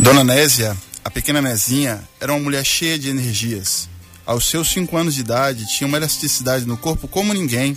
Dona Nésia, a pequena Nezinha, era uma mulher cheia de energias. Aos seus cinco anos de idade, tinha uma elasticidade no corpo como ninguém.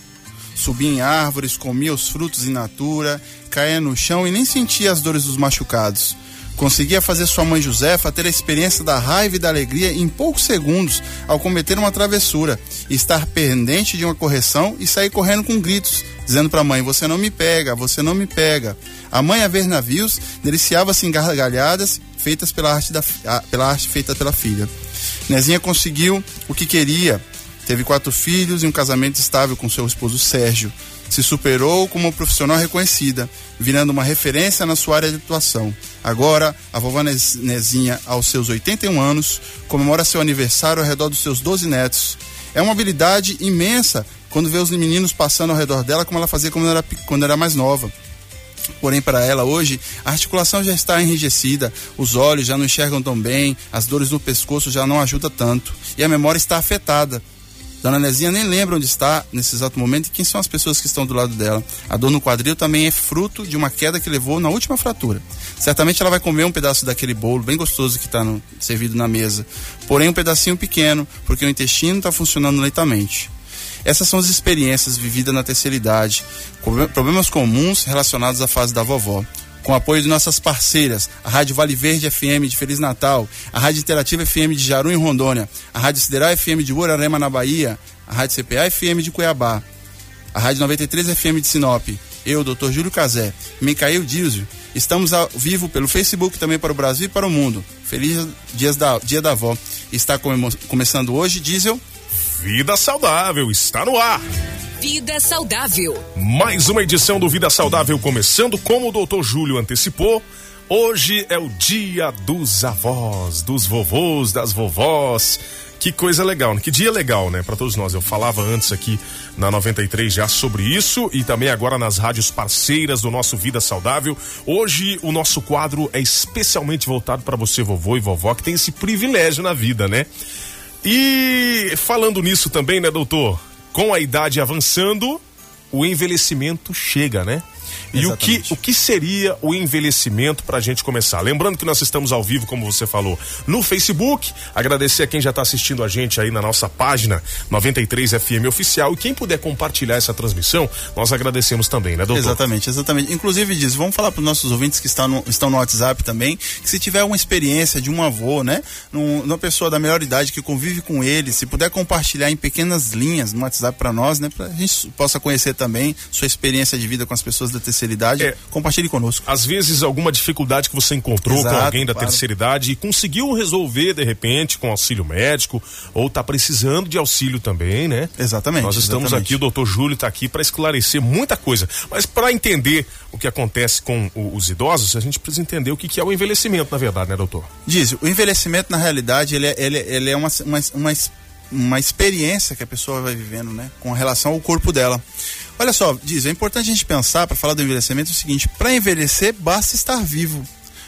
Subia em árvores, comia os frutos in natura, caía no chão e nem sentia as dores dos machucados. Conseguia fazer sua mãe Josefa ter a experiência da raiva e da alegria em poucos segundos ao cometer uma travessura, estar pendente de uma correção e sair correndo com gritos, dizendo para a mãe: Você não me pega, você não me pega. A mãe, a ver navios, deliciava-se em gargalhadas feitas pela arte, da, pela arte feita pela filha. Nezinha conseguiu o que queria. Teve quatro filhos e um casamento estável com seu esposo Sérgio. Se superou como profissional reconhecida, virando uma referência na sua área de atuação. Agora, a vovó Nezinha, aos seus 81 anos, comemora seu aniversário ao redor dos seus 12 netos. É uma habilidade imensa quando vê os meninos passando ao redor dela, como ela fazia quando era, quando era mais nova. Porém, para ela hoje, a articulação já está enrijecida, os olhos já não enxergam tão bem, as dores no pescoço já não ajudam tanto e a memória está afetada. Dona Nezinha nem lembra onde está nesse exato momento e quem são as pessoas que estão do lado dela. A dor no quadril também é fruto de uma queda que levou na última fratura. Certamente ela vai comer um pedaço daquele bolo bem gostoso que está servido na mesa, porém um pedacinho pequeno, porque o intestino está funcionando lentamente. Essas são as experiências vividas na terceira idade, problemas comuns relacionados à fase da vovó. Com o apoio de nossas parceiras, a Rádio Vale Verde FM de Feliz Natal, a Rádio Interativa FM de Jaru em Rondônia, a Rádio Sideral FM de Urarema na Bahia, a Rádio CPA FM de Cuiabá, a Rádio 93 FM de Sinop, eu, Dr. Júlio Cazé, Micael Dízio, estamos ao vivo pelo Facebook também para o Brasil e para o mundo. Feliz Dias da, Dia da Avó. Está começando hoje, Diesel. Vida Saudável está no ar. Vida Saudável. Mais uma edição do Vida Saudável começando, como o doutor Júlio antecipou. Hoje é o dia dos avós, dos vovôs, das vovós. Que coisa legal, né? que dia legal, né, para todos nós. Eu falava antes aqui na 93 já sobre isso e também agora nas rádios parceiras do nosso Vida Saudável. Hoje o nosso quadro é especialmente voltado para você, vovô e vovó, que tem esse privilégio na vida, né? E falando nisso também, né, doutor? Com a idade avançando, o envelhecimento chega, né? E o que, o que seria o envelhecimento para a gente começar? Lembrando que nós estamos ao vivo, como você falou, no Facebook. Agradecer a quem já está assistindo a gente aí na nossa página 93 FM Oficial. E quem puder compartilhar essa transmissão, nós agradecemos também, né, doutor? Exatamente, exatamente. Inclusive, diz, vamos falar para os nossos ouvintes que estão no, estão no WhatsApp também, que se tiver uma experiência de um avô, né? Num, uma pessoa da melhor idade que convive com ele, se puder compartilhar em pequenas linhas no WhatsApp para nós, né? Para a gente possa conhecer também sua experiência de vida com as pessoas da terceira terceira idade, é, compartilhe conosco. Às vezes, alguma dificuldade que você encontrou Exato, com alguém da claro. terceira idade e conseguiu resolver de repente com auxílio médico ou está precisando de auxílio também, né? Exatamente. Nós estamos exatamente. aqui, o doutor Júlio está aqui para esclarecer muita coisa. Mas para entender o que acontece com o, os idosos, a gente precisa entender o que, que, é o envelhecimento, na verdade, né, doutor? Diz, o envelhecimento, na realidade, ele é, ele, ele é uma, uma, uma uma experiência que a pessoa vai vivendo, né, com relação ao corpo dela. Olha só, diz, é importante a gente pensar para falar do envelhecimento o seguinte: para envelhecer basta estar vivo.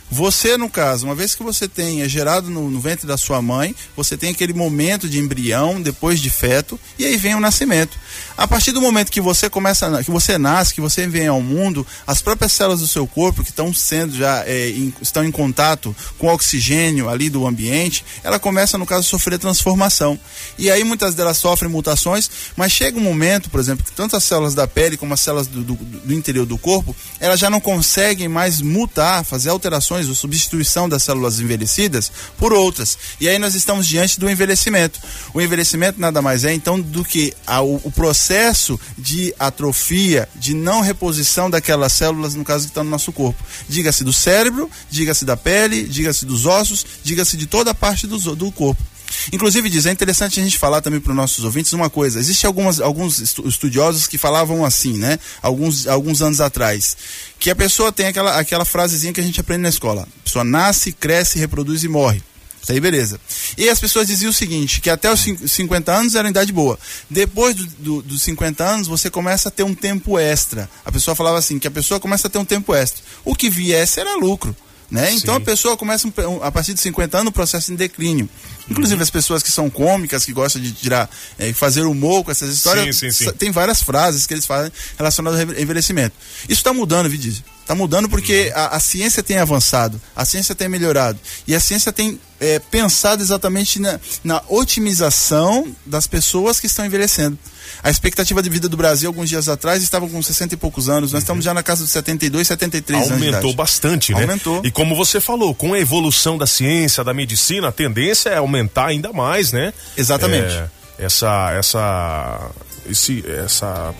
Você, no caso, uma vez que você tenha gerado no, no, ventre da sua mãe, você tem aquele momento de embrião, depois de feto, e aí vem o nascimento. A partir do momento que você começa, que você nasce, que você vem ao mundo, as próprias células do seu corpo que estão sendo já é, em, estão em contato com o oxigênio ali do ambiente, ela começa no caso a sofrer transformação. E aí muitas delas sofrem mutações, mas chega um momento, por exemplo, que tanto as células da pele como as células do, do, do interior do corpo, elas já não conseguem mais mutar, fazer alterações ou substituição das células envelhecidas por outras. E aí nós estamos diante do envelhecimento. O envelhecimento nada mais é então do que a, o, processo de atrofia, de não reposição daquelas células, no caso que estão no nosso corpo. Diga-se do cérebro, diga-se da pele, diga-se dos ossos, diga-se de toda a parte do, do corpo. Inclusive, diz, é interessante a gente falar também para os nossos ouvintes uma coisa. Existem algumas, alguns estudiosos que falavam assim, né? Alguns, alguns anos atrás. Que a pessoa tem aquela, aquela frasezinha que a gente aprende na escola. A pessoa nasce, cresce, reproduz e morre. Isso aí, beleza. E as pessoas diziam o seguinte: que até os 50 anos era idade boa. Depois do, do, dos 50 anos, você começa a ter um tempo extra. A pessoa falava assim: que a pessoa começa a ter um tempo extra. O que viesse era lucro. Né? Então a pessoa começa a partir de 50 anos o processo em declínio. Inclusive uhum. as pessoas que são cômicas, que gostam de tirar, é, fazer humor com essas histórias, sim, sim, sim. tem várias frases que eles fazem relacionadas ao envelhecimento. Isso está mudando, Vidízio. Está mudando porque a, a, ciência tem avançado, a ciência tem melhorado. E a ciência tem é, pensado exatamente na, na otimização das pessoas que estão envelhecendo. A expectativa de vida do Brasil, alguns dias atrás, estava com 60 e poucos anos. Nós uhum. estamos já na casa dos 72, 73 Aumentou anos. Aumentou bastante, né? Aumentou. E como você falou, com a evolução da ciência, da medicina, a tendência é aumentar ainda mais, né? Exatamente. É, essa. essa. Esse, essa.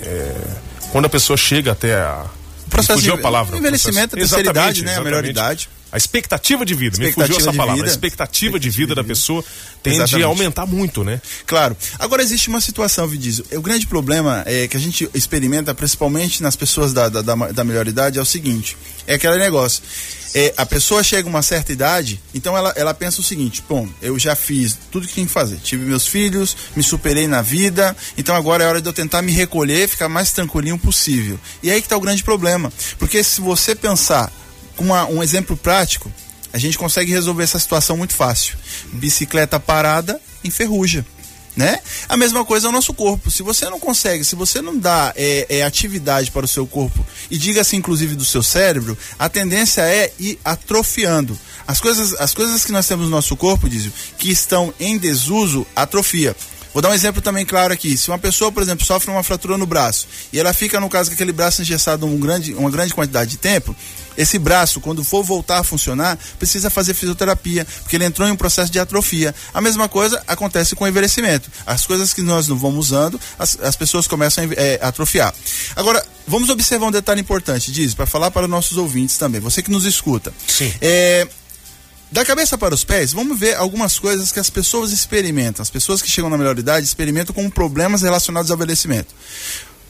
É, quando a pessoa chega até a processo de a palavra, envelhecimento, processo, a terceira idade, né? A melhor idade. A expectativa de vida, expectativa me fugiu essa palavra. Vida. A expectativa de vida da pessoa tende Exatamente. a aumentar muito, né? Claro. Agora existe uma situação, Vidizio. O grande problema é que a gente experimenta, principalmente nas pessoas da, da, da, da melhor idade, é o seguinte: é aquele negócio. É, a pessoa chega a uma certa idade, então ela, ela pensa o seguinte: bom, eu já fiz tudo que tinha que fazer. Tive meus filhos, me superei na vida, então agora é hora de eu tentar me recolher, ficar mais tranquilinho possível. E aí que está o grande problema. Porque se você pensar com uma, um exemplo prático, a gente consegue resolver essa situação muito fácil. Bicicleta parada, enferruja. Né? A mesma coisa é o nosso corpo. Se você não consegue, se você não dá é, é, atividade para o seu corpo, e diga-se inclusive do seu cérebro, a tendência é ir atrofiando. As coisas, as coisas que nós temos no nosso corpo, Dizio, que estão em desuso, atrofia. Vou dar um exemplo também claro aqui. Se uma pessoa, por exemplo, sofre uma fratura no braço e ela fica, no caso, com aquele braço engessado um grande, uma grande quantidade de tempo, esse braço, quando for voltar a funcionar, precisa fazer fisioterapia, porque ele entrou em um processo de atrofia. A mesma coisa acontece com o envelhecimento. As coisas que nós não vamos usando, as, as pessoas começam a é, atrofiar. Agora, vamos observar um detalhe importante, diz, para falar para nossos ouvintes também, você que nos escuta. Sim. É, da cabeça para os pés, vamos ver algumas coisas que as pessoas experimentam. As pessoas que chegam na melhor idade experimentam com problemas relacionados ao envelhecimento.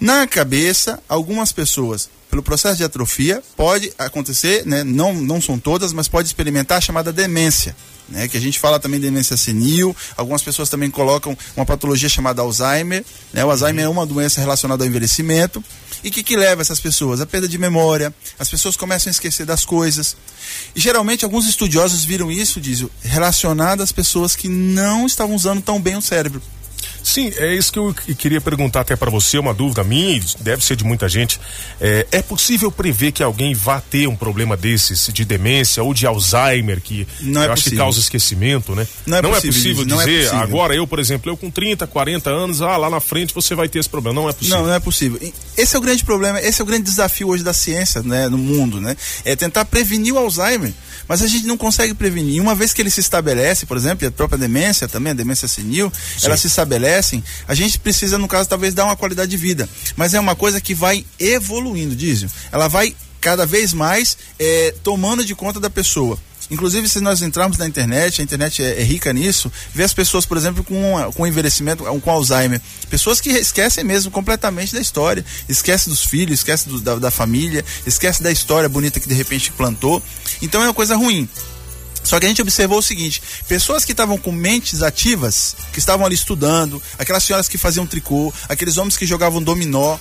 Na cabeça, algumas pessoas, pelo processo de atrofia, pode acontecer, né, não, não são todas, mas pode experimentar a chamada demência. Né, que a gente fala também de demência senil, algumas pessoas também colocam uma patologia chamada Alzheimer. Né, o Alzheimer é uma doença relacionada ao envelhecimento. E o que, que leva essas pessoas? A perda de memória, as pessoas começam a esquecer das coisas. E geralmente alguns estudiosos viram isso, diz, relacionado às pessoas que não estavam usando tão bem o cérebro. Sim, é isso que eu queria perguntar até para você, uma dúvida minha, e deve ser de muita gente. É, é, possível prever que alguém vá ter um problema desses, de demência ou de Alzheimer, que não é eu acho que causa esquecimento, né? Não é não possível, é possível dizer, é possível. agora eu, por exemplo, eu com 30, 40 anos, ah, lá na frente você vai ter esse problema. Não é possível. Não, não é possível. Esse é o grande problema, esse é o grande desafio hoje da ciência, né, no mundo, né? É tentar prevenir o Alzheimer mas a gente não consegue prevenir. Uma vez que ele se estabelece, por exemplo, a própria demência também, a demência senil, Sim. elas se estabelecem, a gente precisa, no caso, talvez dar uma qualidade de vida. Mas é uma coisa que vai evoluindo, Dízio. Ela vai cada vez mais é, tomando de conta da pessoa. Inclusive, se nós entrarmos na internet, a internet é, é rica nisso, vê as pessoas, por exemplo, com, com envelhecimento, com Alzheimer. Pessoas que esquecem mesmo completamente da história. Esquece dos filhos, esquece do, da, da família, esquece da história bonita que de repente plantou. Então é uma coisa ruim. Só que a gente observou o seguinte: pessoas que estavam com mentes ativas, que estavam ali estudando, aquelas senhoras que faziam tricô, aqueles homens que jogavam dominó,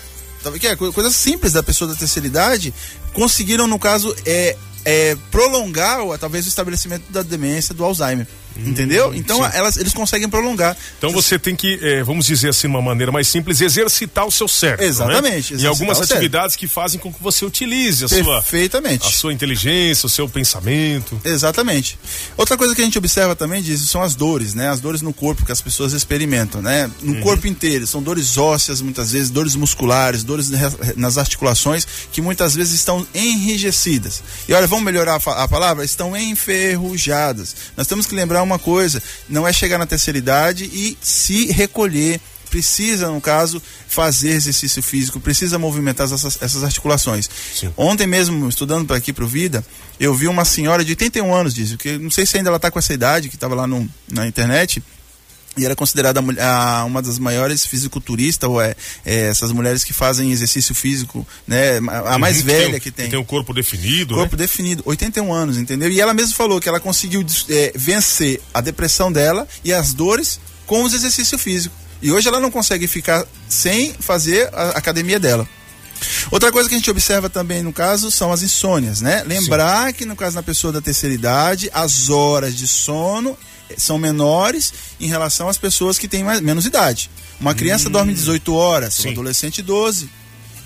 que é coisas simples da pessoa da terceira idade, conseguiram, no caso, é, é, prolongar ou, talvez o estabelecimento da demência, do Alzheimer. Entendeu? Hum, então elas, eles conseguem prolongar. Então você tem que, é, vamos dizer assim, de uma maneira mais simples, exercitar o seu cérebro. Exatamente. Né? E algumas atividades que fazem com que você utilize a Perfeitamente. sua, a sua inteligência, o seu pensamento. Exatamente. Outra coisa que a gente observa também, diz, são as dores, né? As dores no corpo que as pessoas experimentam, né? No uhum. corpo inteiro. São dores ósseas, muitas vezes, dores musculares, dores nas articulações, que muitas vezes estão enrijecidas. E olha, vamos melhorar a, a palavra? Estão enferrujadas. Nós temos que lembrar uma coisa, não é chegar na terceira idade e se recolher precisa, no caso, fazer exercício físico, precisa movimentar essas, essas articulações. Sim. Ontem mesmo, estudando para aqui para o Vida, eu vi uma senhora de 81 anos, diz, que não sei se ainda ela está com essa idade, que estava lá no, na internet, e era considerada a, uma das maiores fisiculturistas, ou é, é, essas mulheres que fazem exercício físico, né? A mais uhum, velha que tem. Que tem o um corpo definido. Corpo né? definido, 81 anos, entendeu? E ela mesma falou que ela conseguiu é, vencer a depressão dela e as dores com os exercícios físicos. E hoje ela não consegue ficar sem fazer a academia dela. Outra coisa que a gente observa também no caso são as insônias, né? Lembrar Sim. que no caso da pessoa da terceira idade, as horas de sono são menores em relação às pessoas que têm mais, menos idade. Uma criança hum. dorme 18 horas, Sim. um adolescente 12.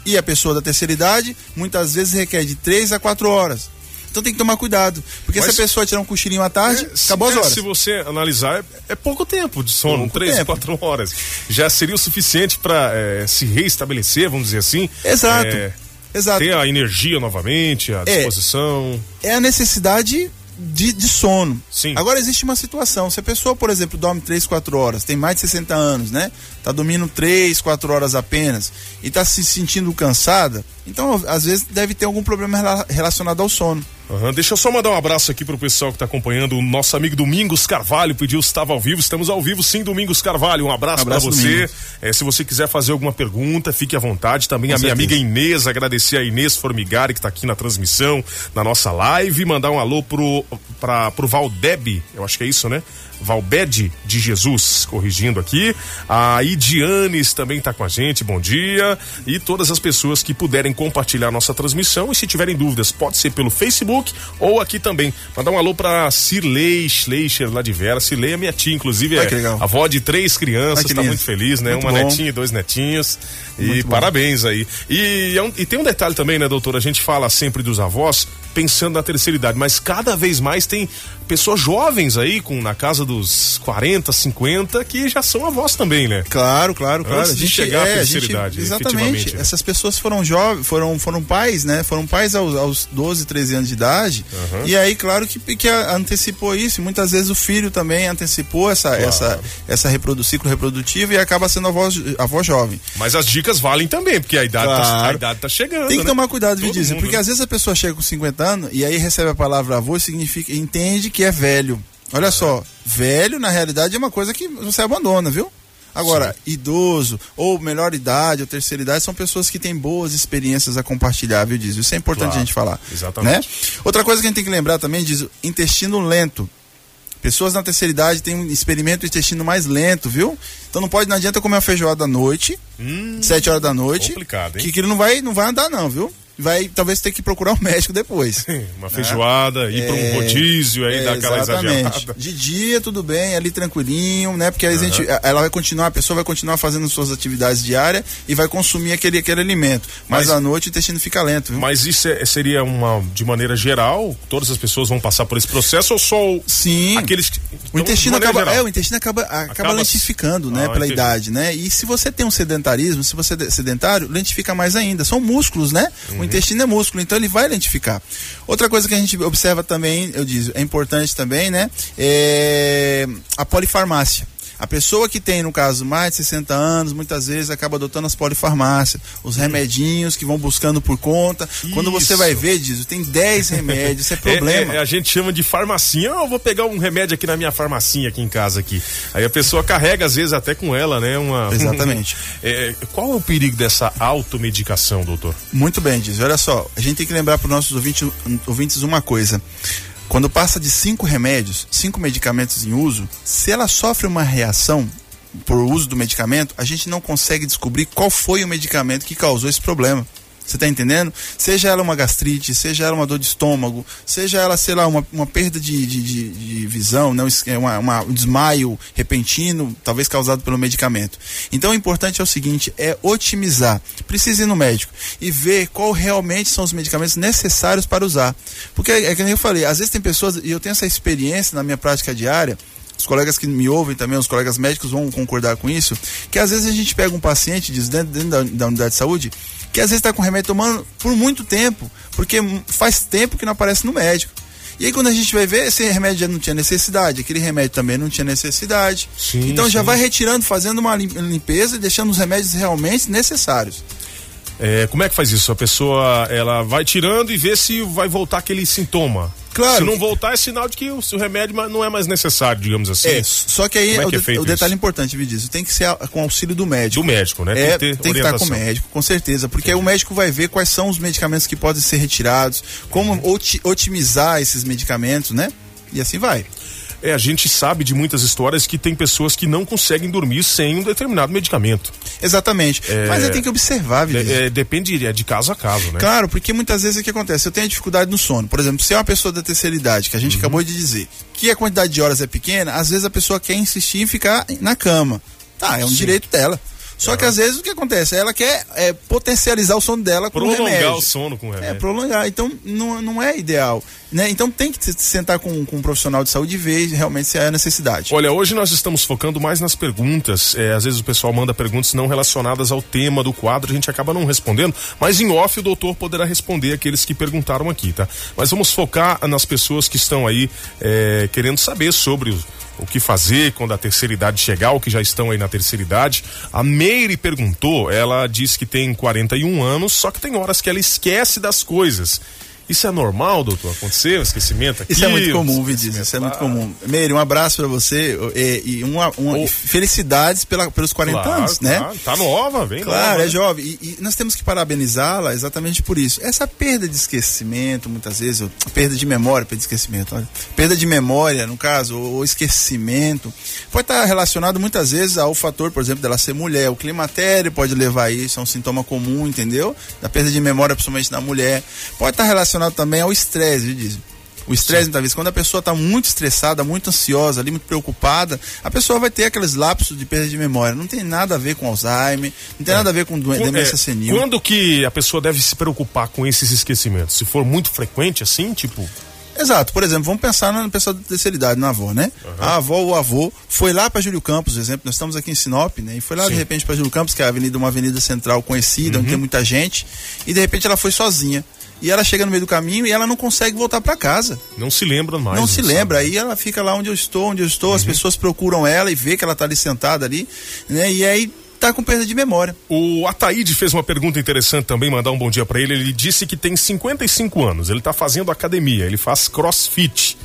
E a pessoa da terceira idade, muitas vezes requer de 3 a 4 horas. Então tem que tomar cuidado. Porque Mas, se a pessoa tirar um cochilinho à tarde, é, acabou as é, horas. Se você analisar, é, é pouco tempo de sono, pouco 3, tempo. 4 horas. Já seria o suficiente para é, se reestabelecer, vamos dizer assim. Exato. É, Exato. Ter a energia novamente, a disposição. É, a necessidade de, de, sono. Sim. Agora existe uma situação, se a pessoa, por exemplo, dorme 3, 4 horas, tem mais de 60 anos, né? Tá dormindo 3, 4 horas apenas e tá se sentindo cansada, então às vezes deve ter algum problema relacionado ao sono. Uhum. Deixa eu só mandar um abraço aqui pro pessoal que tá acompanhando. O nosso amigo Domingos Carvalho pediu se estava ao vivo. Estamos ao vivo, sim, Domingos Carvalho. Um abraço, um para você. É, se você quiser fazer alguma pergunta, fique à vontade. Também Com a certeza. minha amiga Inês, agradecer a Inês Formigari, que está aqui na transmissão, na nossa live. Mandar um alô pro, pra, pro Valdeb, eu acho que é isso, né? Valbede de Jesus, corrigindo aqui. A Idianes também está com a gente, bom dia. E todas as pessoas que puderem compartilhar nossa transmissão. E se tiverem dúvidas, pode ser pelo Facebook ou aqui também. Mandar um alô para Cirlei Schleicher, lá de Vera. Cirlei é minha tia, inclusive, é avó de três crianças, está muito feliz, né? Muito Uma bom. netinha e dois netinhos. Muito e bom. parabéns aí. E, é e tem um detalhe também, né, doutor? A gente fala sempre dos avós pensando na terceira idade, mas cada vez mais tem pessoas jovens aí, com na casa dos 40, 50, que já são avós também, né? Claro, claro, claro. Antes a gente, de chegar é, à terceira gente, idade. Exatamente. Né? Essas pessoas foram jovens, foram, foram pais, né? Foram pais aos, aos 12, 13 anos de idade. Uhum. E aí, claro que, que antecipou isso. Muitas vezes o filho também antecipou essa, claro. essa, essa reprodu, ciclo reprodutivo e acaba sendo avó, avó jovem. Mas as dicas valem também, porque a idade, claro. tá, a idade tá chegando. Tem que né? tomar cuidado, Vidízio, porque né? às vezes a pessoa chega com 50 e aí recebe a palavra avô significa, entende que é velho. Olha só, velho na realidade é uma coisa que você abandona, viu? Agora, Sim. idoso, ou melhor idade, ou terceira idade, são pessoas que têm boas experiências a compartilhar, viu, Diz? Isso é importante claro, a gente falar. Exatamente. Né? Outra coisa que a gente tem que lembrar também, diz, intestino lento. Pessoas na terceira idade têm um experimento intestino mais lento, viu? Então não pode, não adianta comer uma feijoada à noite, hum, sete horas da noite. Complicado, hein? Que, ele não vai, não vai andar, não, viu? Vai talvez ter que procurar um médico depois. Uma feijoada, ir é, para um rodízio aí, é, dar aquela exatamente. exagerada. De dia, tudo bem, ali tranquilinho, né? Porque uhum. a gente, ela vai continuar, a pessoa vai continuar fazendo suas atividades diárias e vai consumir aquele, aquele alimento. Mas, mas à noite o intestino fica lento. Viu? Mas isso é, seria uma, de maneira geral, todas as pessoas vão passar por esse processo ou só Sim. aqueles que. O intestino acaba, é, o intestino acaba, acaba, acaba lentificando, né? Ah, pela entendi. idade, né? E se você tem um sedentarismo, se você é sedentário, lentifica mais ainda. São músculos, né? Uhum. O intestino é músculo, então ele vai lentificar. Outra coisa que a gente observa também, eu digo, é importante também, né? É a polifarmácia. A pessoa que tem, no caso, mais de 60 anos, muitas vezes acaba adotando as polifarmácias, os remedinhos que vão buscando por conta. Isso. Quando você vai ver, diz, tem 10 remédios, isso é problema. É, é, a gente chama de farmacinha. Oh, eu vou pegar um remédio aqui na minha farmacinha aqui em casa aqui. Aí a pessoa carrega, às vezes, até com ela, né? Uma, Exatamente. é, qual é o perigo dessa automedicação, doutor? Muito bem, diz. Olha só, a gente tem que lembrar para os nossos ouvintes, ouvintes uma coisa. Quando passa de cinco remédios, cinco medicamentos em uso, se ela sofre uma reação por uso do medicamento, a gente não consegue descobrir qual foi o medicamento que causou esse problema. Você está entendendo? Seja ela uma gastrite, seja ela uma dor de estômago, seja ela, sei lá, uma, uma perda de, de, de, de visão, não, é uma, uma, um desmaio repentino, talvez causado pelo medicamento. Então o importante é o seguinte: é otimizar. Precisa ir no médico e ver qual realmente são os medicamentos necessários para usar. Porque é, é que nem eu falei, às vezes tem pessoas, e eu tenho essa experiência na minha prática diária, os colegas que me ouvem também, os colegas médicos vão concordar com isso, que às vezes a gente pega um paciente diz, dentro, dentro da, da, unidade de saúde que às vezes está com remédio tomando por muito tempo, porque faz tempo que não aparece no médico. E aí quando a gente vai ver, esse remédio já não tinha necessidade, aquele remédio também não tinha necessidade. Sim, então sim. já vai retirando, fazendo uma limpeza e deixando os remédios realmente necessários. É, como é que faz isso? A pessoa ela vai tirando e vê se vai voltar aquele sintoma. Claro. Se não voltar, é sinal de que o, o remédio não é mais necessário, digamos assim. É, só que aí é, que é o, detalhe isso? importante, me diz, tem que ser com auxílio do médico. Do médico, né? É, tem que, tem que estar com o médico, com certeza, porque aí o médico vai ver quais são os medicamentos que podem ser retirados, como uhum. otimizar esses medicamentos, né? E assim vai. É, a gente sabe de muitas histórias que tem pessoas que não conseguem dormir sem um determinado medicamento. Exatamente. É, Mas tem que observar, Vinícius. É, é, depende é de caso a caso, né? Claro, porque muitas vezes o que acontece? Eu tenho dificuldade no sono. Por exemplo, se é uma pessoa da terceira idade, que a gente uhum. acabou de dizer, que a quantidade de horas é pequena, às vezes a pessoa quer insistir em ficar na cama. Tá, é um Sim. direito dela. Só uhum. que às vezes o que acontece? Ela quer é, potencializar o sono dela com prolongar remédio. Prolongar o sono com remédio. É, prolongar. Então não, não é ideal. Né? Então tem que sentar com, com um profissional de saúde e ver realmente se é a necessidade. Olha, hoje nós estamos focando mais nas perguntas. É, às vezes o pessoal manda perguntas não relacionadas ao tema do quadro, a gente acaba não respondendo, mas em off o doutor poderá responder aqueles que perguntaram aqui, tá? Mas vamos focar nas pessoas que estão aí é, querendo saber sobre o, o que fazer quando a terceira idade chegar, ou que já estão aí na terceira idade. A Meire perguntou, ela diz que tem 41 anos, só que tem horas que ela esquece das coisas isso é normal, doutor? Acontecer o esquecimento aqui? Isso é muito comum, Vidiz. Isso é muito comum. Meire, um abraço para você e, e uma, uma oh. felicidades pela, pelos 40 claro, anos, né? Claro. Tá nova, vem Claro, nova, é né? jovem. E, e, nós temos que parabenizá-la exatamente por isso. Essa perda de esquecimento, muitas vezes, perda de memória, perda de esquecimento, olha, perda de memória, no caso, ou esquecimento, pode estar relacionado muitas vezes ao fator, por exemplo, dela ser mulher. O climatério pode levar a isso, é um sintoma comum, entendeu? Da perda de memória, principalmente na mulher. Pode estar relacionado relacionado também ao estresse, diz. O estresse, muitas vezes, quando a pessoa está muito estressada, muito ansiosa, ali, muito preocupada, a pessoa vai ter aqueles lapsos de perda de memória. Não tem nada a ver com Alzheimer, não tem é. nada a ver com demência é, senil. Quando que a pessoa deve se preocupar com esses esquecimentos? Se for muito frequente, assim, tipo. Exato, por exemplo, vamos pensar na pessoa da terceira idade, na avó, né? Uhum. A avó ou o avô foi lá para Júlio Campos, por exemplo, nós estamos aqui em Sinop, né? E foi lá Sim. de repente para Júlio Campos, que é a avenida, uma avenida central conhecida, uhum. onde tem muita gente, e de repente ela foi sozinha e ela chega no meio do caminho e ela não consegue voltar para casa. Não se lembra mais. Não, se sabe. lembra. Aí ela fica lá onde eu estou, onde eu estou, uhum. as pessoas procuram ela e vê que ela está ali sentada ali, né? E aí tá com perda de memória. O Ataíde fez uma pergunta interessante também, mandar um bom dia para ele. Ele disse que tem 55 anos, ele tá fazendo academia, ele faz crossfit.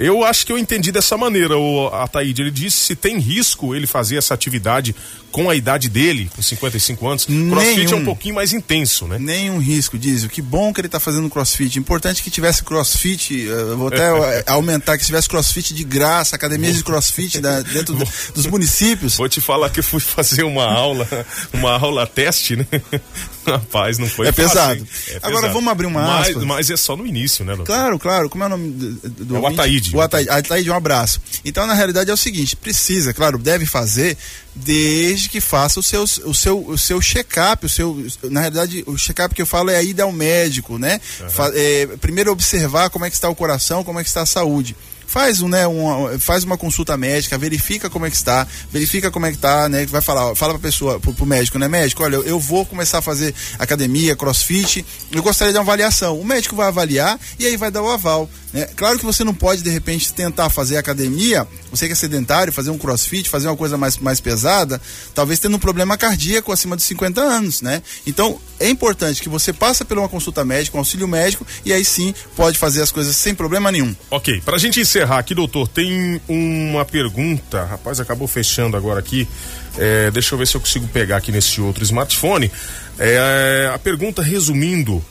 Eu acho que eu entendi dessa maneira, o Ataíde. Ele disse se tem risco ele fazer essa atividade com a idade dele, com 55 anos. Nenhum, crossfit é um pouquinho mais intenso, né? Nenhum risco, diz. Que bom que ele está fazendo crossfit. Importante que tivesse crossfit, uh, vou até eh, aumentar, que tivesse crossfit de graça, academias de crossfit da, dentro do, dos municípios. Vou te falar que eu fui fazer uma aula, uma aula teste, né? Rapaz, não foi é fácil, pesado. é pesado. Agora vamos abrir uma mas, mas, é só no início, né, doutor? Claro, claro. Como é o nome do, do é o Ataíde. O Ataíde. Ataíde, um abraço. Então, na realidade, é o seguinte: precisa, claro, deve fazer desde que faça o seu, o seu, o seu check-up, o seu, na realidade, o check-up que eu falo é a ida ao médico, né? Uhum. É, primeiro observar como é que está o coração, como é que está a saúde faz né, uma, faz uma consulta médica, verifica como é que está, verifica como é que está, né, vai falar, fala pra pessoa, pro, pro médico, né, médico, olha, eu, eu, vou começar a fazer academia, crossfit, eu gostaria de uma avaliação. O médico vai avaliar e aí vai dar o aval. Né? Claro que você não pode, de repente, tentar fazer academia, você que é sedentário, fazer um crossfit, fazer uma coisa mais, mais pesada, talvez tendo um problema cardíaco acima de 50 anos, né? Então, é importante que você passe por uma consulta médica, um auxílio médico, e aí sim pode fazer as coisas sem problema nenhum. Ok, pra gente encerrar aqui, doutor, tem uma pergunta, rapaz, acabou fechando agora aqui, é, deixa eu ver se eu consigo pegar aqui nesse outro smartphone, é, a pergunta resumindo,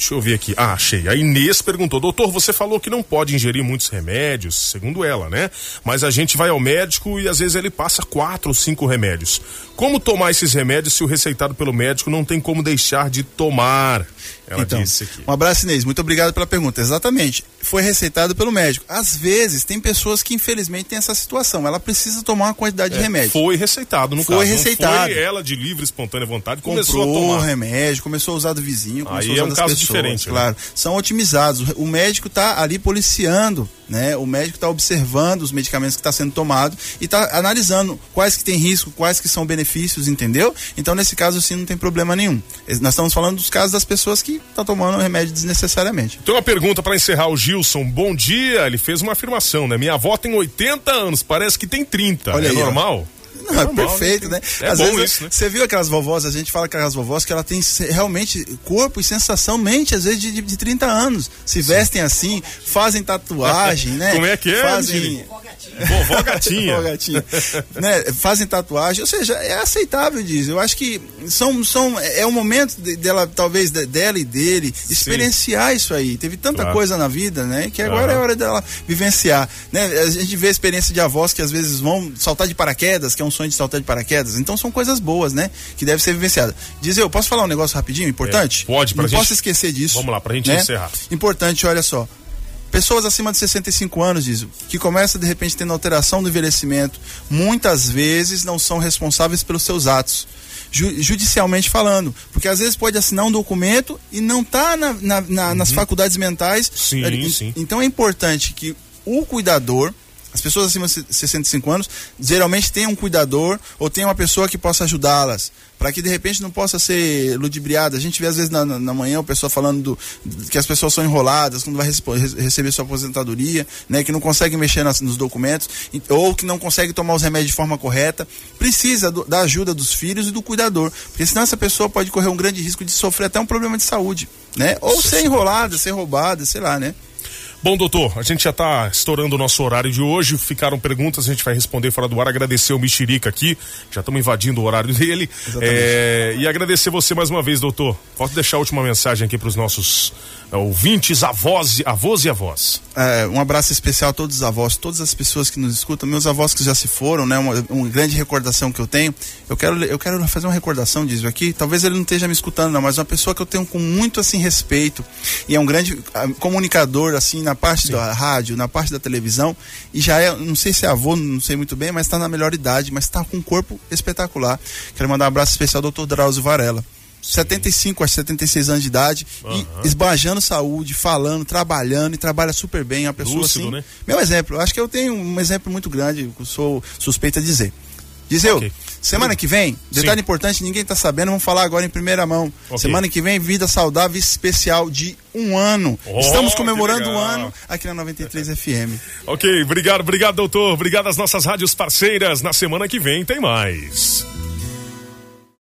Deixa eu ver aqui. Ah, achei. A Inês perguntou: Doutor, você falou que não pode ingerir muitos remédios, segundo ela, né? Mas a gente vai ao médico e às vezes ele passa quatro ou cinco remédios. Como tomar esses remédios se o receitado pelo médico não tem como deixar de tomar? Ela então, disse aqui. Um abraço, Inês. Muito obrigado pela pergunta. Exatamente. Foi receitado pelo médico. Às vezes, tem pessoas que infelizmente têm essa situação. Ela precisa tomar uma quantidade é, de remédio. Foi receitado, no foi caso. Receitado. foi ela de livre, espontânea vontade, Comprou começou a tomar. remédio, começou a usar do vizinho, Aí é um caso diferente. Claro. Né? São otimizados. O médico está ali policiando né? O médico está observando os medicamentos que está sendo tomado e está analisando quais que tem risco, quais que são benefícios, entendeu? Então nesse caso assim não tem problema nenhum. Nós estamos falando dos casos das pessoas que estão tomando o remédio desnecessariamente. Tem uma pergunta para encerrar o Gilson. Bom dia. Ele fez uma afirmação, né? Minha avó tem 80 anos, parece que tem 30. Olha é aí, normal? Ó. Não, é, normal, perfeito, né? É Às vezes, isso, né? Você viu aquelas vovós, a gente fala que aquelas vovós que ela tem realmente corpo e sensação, mente, às vezes, de, de 30 anos. Se vestem assim, fazem tatuagem, né? Como é que é? Fazem. Vovó gatinha. Vovó gatinha. né? Fazem tatuagem, ou seja, é aceitável, diz. Eu acho que são, são, é o momento dela, talvez, dela e dele, experienciar Sim. isso aí. Teve tanta claro. coisa na vida, né? Que agora uhum. é hora dela vivenciar. Né? A gente vê a experiência de avós que às vezes vão saltar de paraquedas, que é um sonho de saltar de paraquedas. Então são coisas boas, né? Que deve ser vivenciada. Diz eu, posso falar um negócio rapidinho, importante? É, pode, pra Não gente... posso esquecer disso. Vamos lá, pra gente né? encerrar. Importante, olha só. Pessoas acima de 65 anos, diz, que começam de repente tendo alteração do envelhecimento, muitas vezes não são responsáveis pelos seus atos. ju, judicialmente falando. Porque às vezes pode assinar um documento e não tá na, na, na, uhum. nas faculdades mentais. Sim, e, sim. Então é importante que o cuidador as pessoas acima de 65 anos geralmente têm um cuidador ou tem uma pessoa que possa ajudá-las, para que de repente não possa ser ludibriada. A gente vê às vezes na, na manhã o pessoal falando do, que as pessoas são enroladas quando vai receber sua aposentadoria, né, que não consegue mexer nas, nos documentos ou que não consegue tomar os remédios de forma correta. Precisa do, da ajuda dos filhos e do cuidador, porque senão essa pessoa pode correr um grande risco de sofrer até um problema de saúde, né? Ou ser enrolada, ser roubada, sei lá, né? Bom, doutor, a gente já está estourando o nosso horário de hoje. Ficaram perguntas, a gente vai responder fora do ar. Agradecer o Mexerica aqui, já estamos invadindo o horário dele. É, e agradecer você mais uma vez, doutor. Pode deixar a última mensagem aqui para os nossos ouvintes, avós, avós e avós. É, um abraço especial a todos os avós, todas as pessoas que nos escutam, meus avós que já se foram, né? Uma, uma grande recordação que eu tenho. Eu quero, eu quero fazer uma recordação disso aqui. Talvez ele não esteja me escutando, não, mas uma pessoa que eu tenho com muito assim respeito e é um grande uh, comunicador assim na parte Sim. da rádio, na parte da televisão, e já é, não sei se é avô, não sei muito bem, mas está na melhor idade, mas está com um corpo espetacular. Quero mandar um abraço especial ao doutor Drauzio Varela. 75 a 76 anos de idade, uhum. e esbanjando saúde, falando, trabalhando e trabalha super bem. É uma pessoa Lúcido, assim. Né? Meu exemplo, acho que eu tenho um exemplo muito grande, sou suspeita de dizer. Dizeu, okay. semana que vem, detalhe Sim. importante, ninguém está sabendo, vamos falar agora em primeira mão. Okay. Semana que vem, Vida Saudável especial de um ano. Oh, Estamos comemorando um ano aqui na 93 FM. Ok, obrigado, obrigado, doutor. Obrigado às nossas rádios parceiras. Na semana que vem tem mais.